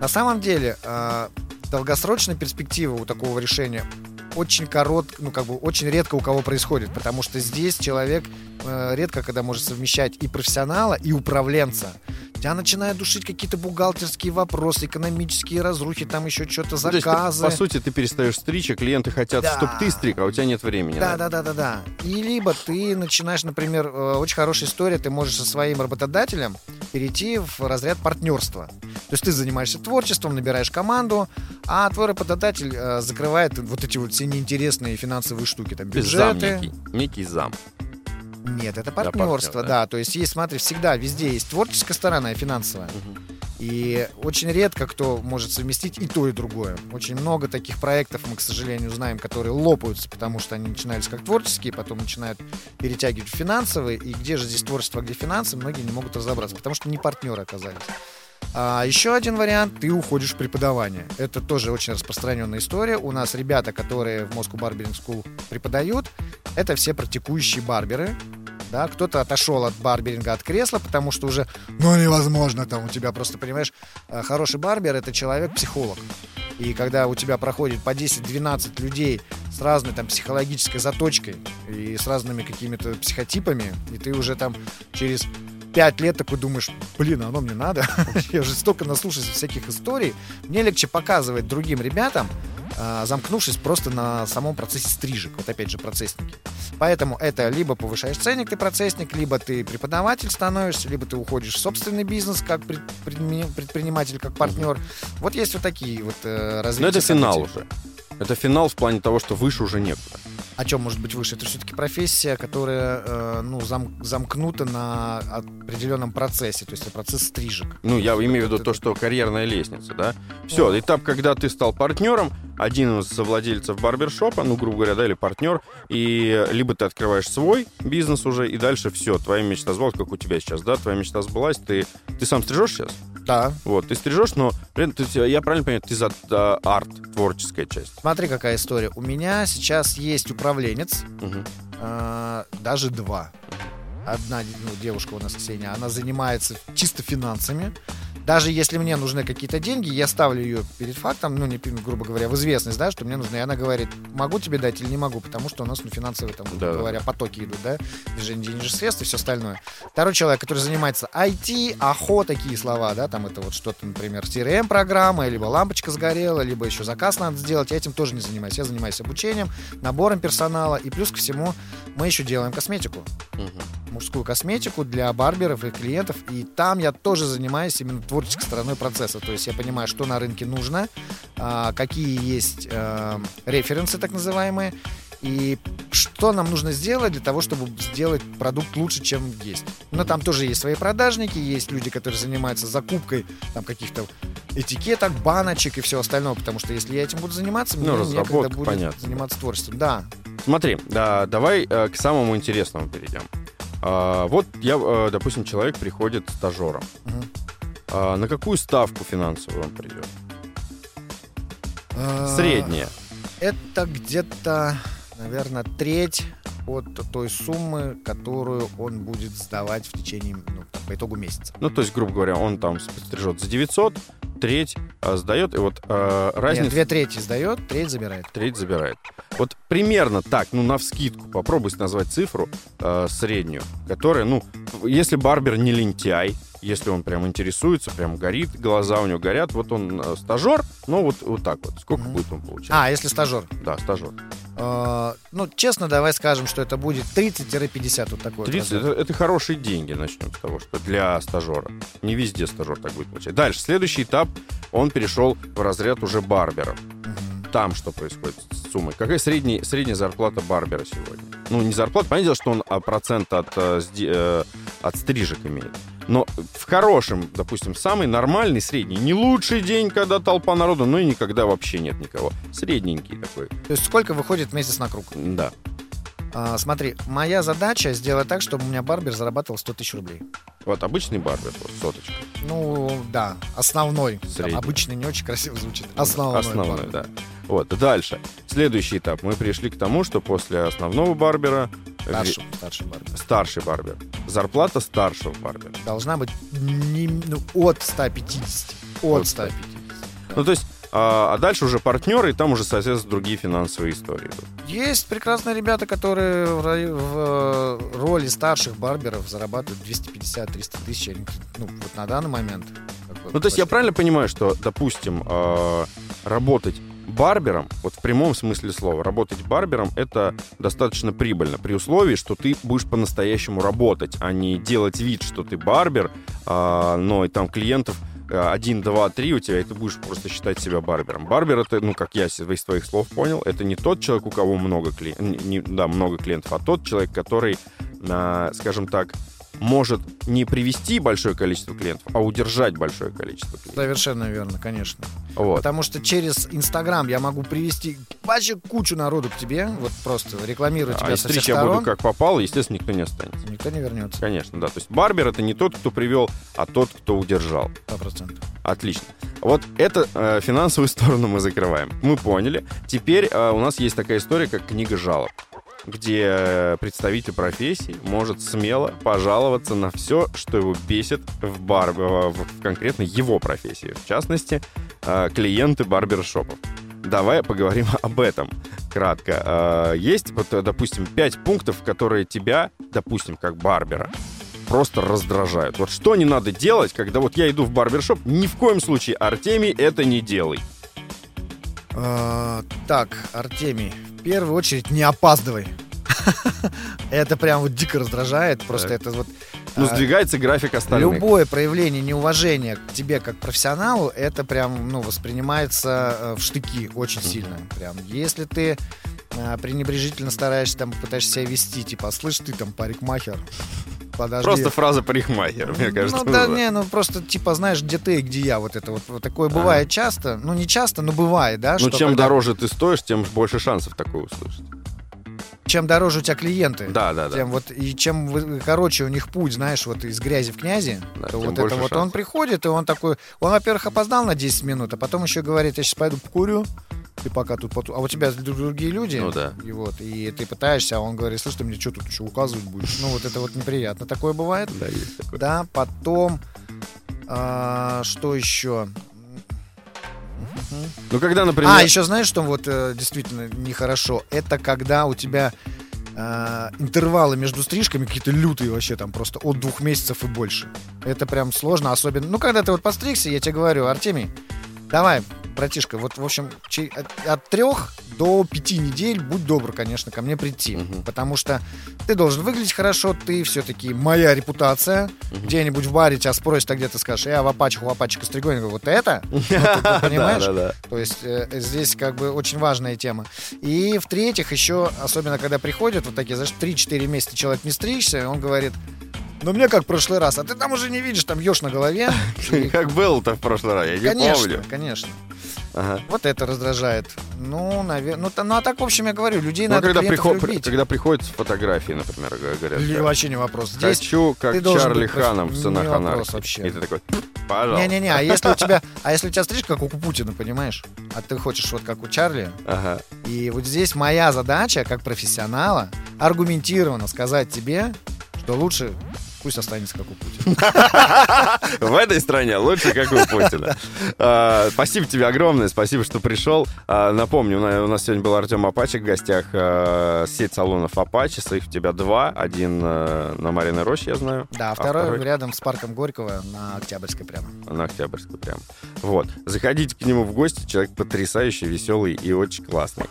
На самом деле, а, долгосрочная перспектива у такого решения очень корот, ну как бы очень редко у кого происходит, потому что здесь человек э, редко когда может совмещать и профессионала, и управленца. Тебя начинают душить какие-то бухгалтерские вопросы, экономические разрухи, там еще что-то, Ну, то есть заказы. по сути, ты перестаешь стричь, а клиенты хотят, Да. чтобы ты стриг, а у тебя нет времени. Да, да, да, да, да. И либо ты начинаешь, например, э, очень хорошая история, ты можешь со своим работодателем перейти в разряд партнерства. То есть ты занимаешься творчеством, набираешь команду, а твой работодатель э, закрывает вот эти вот все неинтересные финансовые штуки, там Зам бюджеты. некий, некий зам. Нет, это партнер, партнерство, да? да. То есть есть, смотри, всегда везде есть творческая сторона и финансовая. И очень редко кто может совместить и то, и другое. Очень много таких проектов мы, к сожалению, знаем, которые лопаются, потому что они начинались как творческие, потом начинают перетягивать в финансовые. И где же здесь творчество, а где финансы, многие не могут разобраться, потому что не партнеры оказались. А еще один вариант, ты уходишь в преподавание. Это тоже очень распространенная история. У нас ребята, которые в Moscow Barbering School преподают, это все практикующие барберы. Да, кто-то отошел от барберинга, от кресла, потому что уже, ну, невозможно там у тебя просто, понимаешь, э, хороший барбер — это человек-психолог. И когда у тебя проходит по 10-12 людей с разной там психологической заточкой и с разными какими-то психотипами, и ты уже там через пять лет такой думаешь, блин, а оно мне надо. Я уже столько наслушался всяких историй. Мне легче показывать другим ребятам, замкнувшись просто на самом процессе стрижек. Вот опять же процессники. Поэтому это либо повышаешь ценник, ты процессник, либо ты преподаватель становишься, либо ты уходишь в собственный бизнес как предприниматель, как партнер. Вот есть вот такие вот э, развития. Но это финал уже. Это финал в плане того, что выше уже некуда. О чем может быть выше? Это все-таки профессия, которая э, ну, зам- замкнута на определенном процессе, то есть это процесс стрижек. Ну, я имею в виду это- то, что карьерная лестница, да? Все, этап, когда ты стал партнером, один из совладельцев барбершопа, ну, грубо говоря, да, или партнер, и либо ты открываешь свой бизнес уже, и дальше все, твоя мечта сбылась, как у тебя сейчас, да, твоя мечта сбылась, ты, ты сам стрижешь сейчас? Да. Вот, ты стрижешь, но, блин, ты- я правильно понимаю, ты за а, арт, творческая часть. Смотри, какая история. У меня сейчас есть управленец, Мгм. э, даже два. Одна ну, девушка у нас, Ксения, она занимается чисто финансами. Даже если мне нужны какие-то деньги, я ставлю ее перед фактом, ну, не, грубо говоря, в известность, да, что мне нужны. И она говорит, могу тебе дать или не могу, потому что у нас, ну, финансовые, там, грубо Да, говоря, потоки идут, да, движение денежных средств и все остальное. Второй человек, который занимается IT, АХО, такие слова, да, там это вот что-то, например, CRM-программа, либо лампочка сгорела, либо еще заказ надо сделать, я этим тоже не занимаюсь. Я занимаюсь обучением, набором персонала, и плюс ко всему мы еще делаем косметику Мгм. Мужскую косметику для барберов и клиентов. И там я тоже занимаюсь именно творческой стороной процесса. То есть я понимаю, что на рынке нужно, а, какие есть э, референсы так называемые, и что нам нужно сделать для того, чтобы сделать продукт лучше, чем есть. Но там тоже есть свои продажники, есть люди, которые занимаются закупкой там каких-то этикеток, баночек и всего остального, потому что если я этим буду заниматься, мне Ну, некогда разработка, будет понятно. заниматься творчеством. Да, Смотри, да, давай э, к самому интересному перейдем. А, вот я, э, допустим, человек приходит стажером. А, на какую ставку финансовую он придет? А, Средняя. Это где-то, наверное, треть от той суммы, которую он будет сдавать в течение, ну, там, по итогу месяца. Ну, то есть, грубо говоря, он там стрижет за 900, треть а, сдает, и вот а, разница... Нет, две трети сдает, треть забирает. Треть забирает. Вот примерно так, ну, на вскидку, попробуй назвать цифру э, среднюю, которая, ну, если барбер не лентяй, если он прям интересуется, прям горит, глаза у него горят, вот он э, стажер, ну, вот, вот так вот. Сколько Мгм. будет он получать? А, если стажер. Да, стажер. Э, ну, честно, давай скажем, что это будет 30-50, вот такой вот 30, размер. это, это хорошие деньги, начнем с того, что для стажера. Не везде стажер так будет получать. Дальше, следующий этап, он перешел в разряд уже барберов. Мгм. Там что происходит с суммой? Какая средняя, средняя зарплата барбера сегодня? Ну, не зарплата, понятное дело, что он а, процент от, э, э, от стрижек имеет. Но в хорошем, допустим, самый нормальный средний, не лучший день, когда толпа народу, но и никогда вообще нет никого. Средненький такой, То есть сколько выходит месяц на круг? да. А, смотри, моя задача сделать так, чтобы у меня барбер зарабатывал 100 тысяч рублей. Вот обычный барбер, вот соточка. Ну, да, основной. Там обычный не очень красиво звучит. Основной. Основной, барбер. да. Вот, дальше. Следующий этап. Мы пришли к тому, что после основного барбера э, Старший, старший барбер. старший барбер. Зарплата старшего барбера. Должна быть не- ну, от 150. От От 150. Ну, то есть, а, а дальше уже партнеры, и там уже, соответственно, другие финансовые истории. Есть прекрасные ребята, которые в, в, э, роли старших барберов зарабатывают 250-300 тысяч. Ну, вот на данный момент. Ну, то есть я правильно понимаю, что, допустим, а, работать барбером, вот в прямом смысле слова, работать барбером это достаточно прибыльно, при условии, что ты будешь по-настоящему работать, а не делать вид, что ты барбер, а, но и там клиентов э, один, два, три у тебя, и ты будешь просто считать себя барбером. Барбер это, ну, как я из твоих слов понял, это не тот человек, у кого много клиентов, да, много клиентов, а тот человек, который, а, скажем так, может не привести большое количество клиентов, а удержать большое количество клиентов. Совершенно верно, конечно. Вот. Потому что через Инстаграм я могу привести вообще кучу народу к тебе, вот просто рекламирую тебя а со всех я буду как попал, естественно, никто не останется. Никто не вернется. Конечно, да. То есть барбер это не тот, кто привел, а тот, кто удержал. 100%. Отлично. Вот это э, финансовую сторону мы закрываем. Мы поняли. Теперь э, у нас есть такая история, как книга жалоб где представитель профессии может смело пожаловаться на все, что его бесит в, бар, в конкретно его профессии, в частности, э, клиенты барбершопов. Давай поговорим об этом кратко. Э, есть, вот, допустим, пять пунктов, которые тебя, допустим, как барбера, просто раздражают. Вот что не надо делать, когда вот я иду в барбершоп, ни в коем случае, Артемий, это не делай. А, так, Артемий, в первую очередь не опаздывай. Это прям вот дико раздражает. Просто это вот... Ну, а, сдвигается график остальных. Любое проявление неуважения к тебе как профессионалу, это прям, ну, воспринимается э, в штыки очень сильно. Прям. Если ты э, пренебрежительно стараешься, там, пытаешься себя вести, типа, слышь, ты там парикмахер, подожди. Просто фраза парикмахер, мне кажется. Ну да, не, ну просто типа знаешь, где ты и где я, вот это вот, вот такое бывает часто, ну не часто, но бывает, да. Ну чем когда... дороже ты стоишь, тем больше шансов такое услышать чем дороже у тебя клиенты, да, да, да. тем вот и чем короче у них путь, знаешь, вот из грязи в князи, да, то вот это вот он приходит и он такой, он во-первых опоздал на 10 минут, а потом еще говорит, я сейчас пойду покурю, и пока тут, а у тебя другие люди, ну да, и вот, и ты пытаешься, а он говорит, слышь, ты мне что тут еще указывать будешь, ну вот это вот неприятно, такое бывает, да, есть такое. да, потом, а, что еще? Ну, когда, например... А, еще знаешь, что вот э, действительно нехорошо? Это когда у тебя э, интервалы между стрижками какие-то лютые вообще, там просто от двух месяцев и больше. Это прям сложно, особенно... Ну, когда ты вот постригся, я тебе говорю, Артемий, давай, братишка, вот, в общем, от, от трех до пяти недель будь добр, конечно, ко мне прийти. Угу. Потому что ты должен выглядеть хорошо, ты все-таки моя репутация. Угу. Где-нибудь в баре тебя спросят, а где ты скажешь, я в Апачку, в Апачку Стригонин, вот это? Понимаешь? То есть э, здесь как бы очень важная тема. И в-третьих, еще, особенно когда приходят вот такие, знаешь, 3-4 месяца человек не стричься, он говорит, ну, мне как в прошлый раз. А ты там уже не видишь, там ешь на голове. Как был-то в прошлый раз, я не помню. Конечно, конечно. Ага. Вот это раздражает. Ну, наверное. Ну, ну, а так, в общем, я говорю, людей ну, а надо когда, приход... любить. когда приходят фотографии, например, говорят. Или вообще не вопрос. Здесь Хочу, как Чарли быть... Ханом в вопрос вообще. И ты такой, пожалуйста. Не-не-не, а если у тебя, а если у тебя стрижка, как у Путина, понимаешь? А ты хочешь вот как у Чарли. Ага. И вот здесь моя задача, как профессионала, аргументированно сказать тебе, что лучше Пусть останется как у Путина. В этой стране лучше, как у Путина. А, спасибо тебе огромное, спасибо, что пришел. А, напомню, у нас сегодня был Артем Апачек в гостях. А, сеть салонов Апачи, своих у тебя два. Один на Мариной Роще, я знаю. Да, второй рядом с парком Горького на Октябрьской прямо. На Октябрьской прямо. Вот. Заходите к нему в гости, человек потрясающий, веселый и очень классный.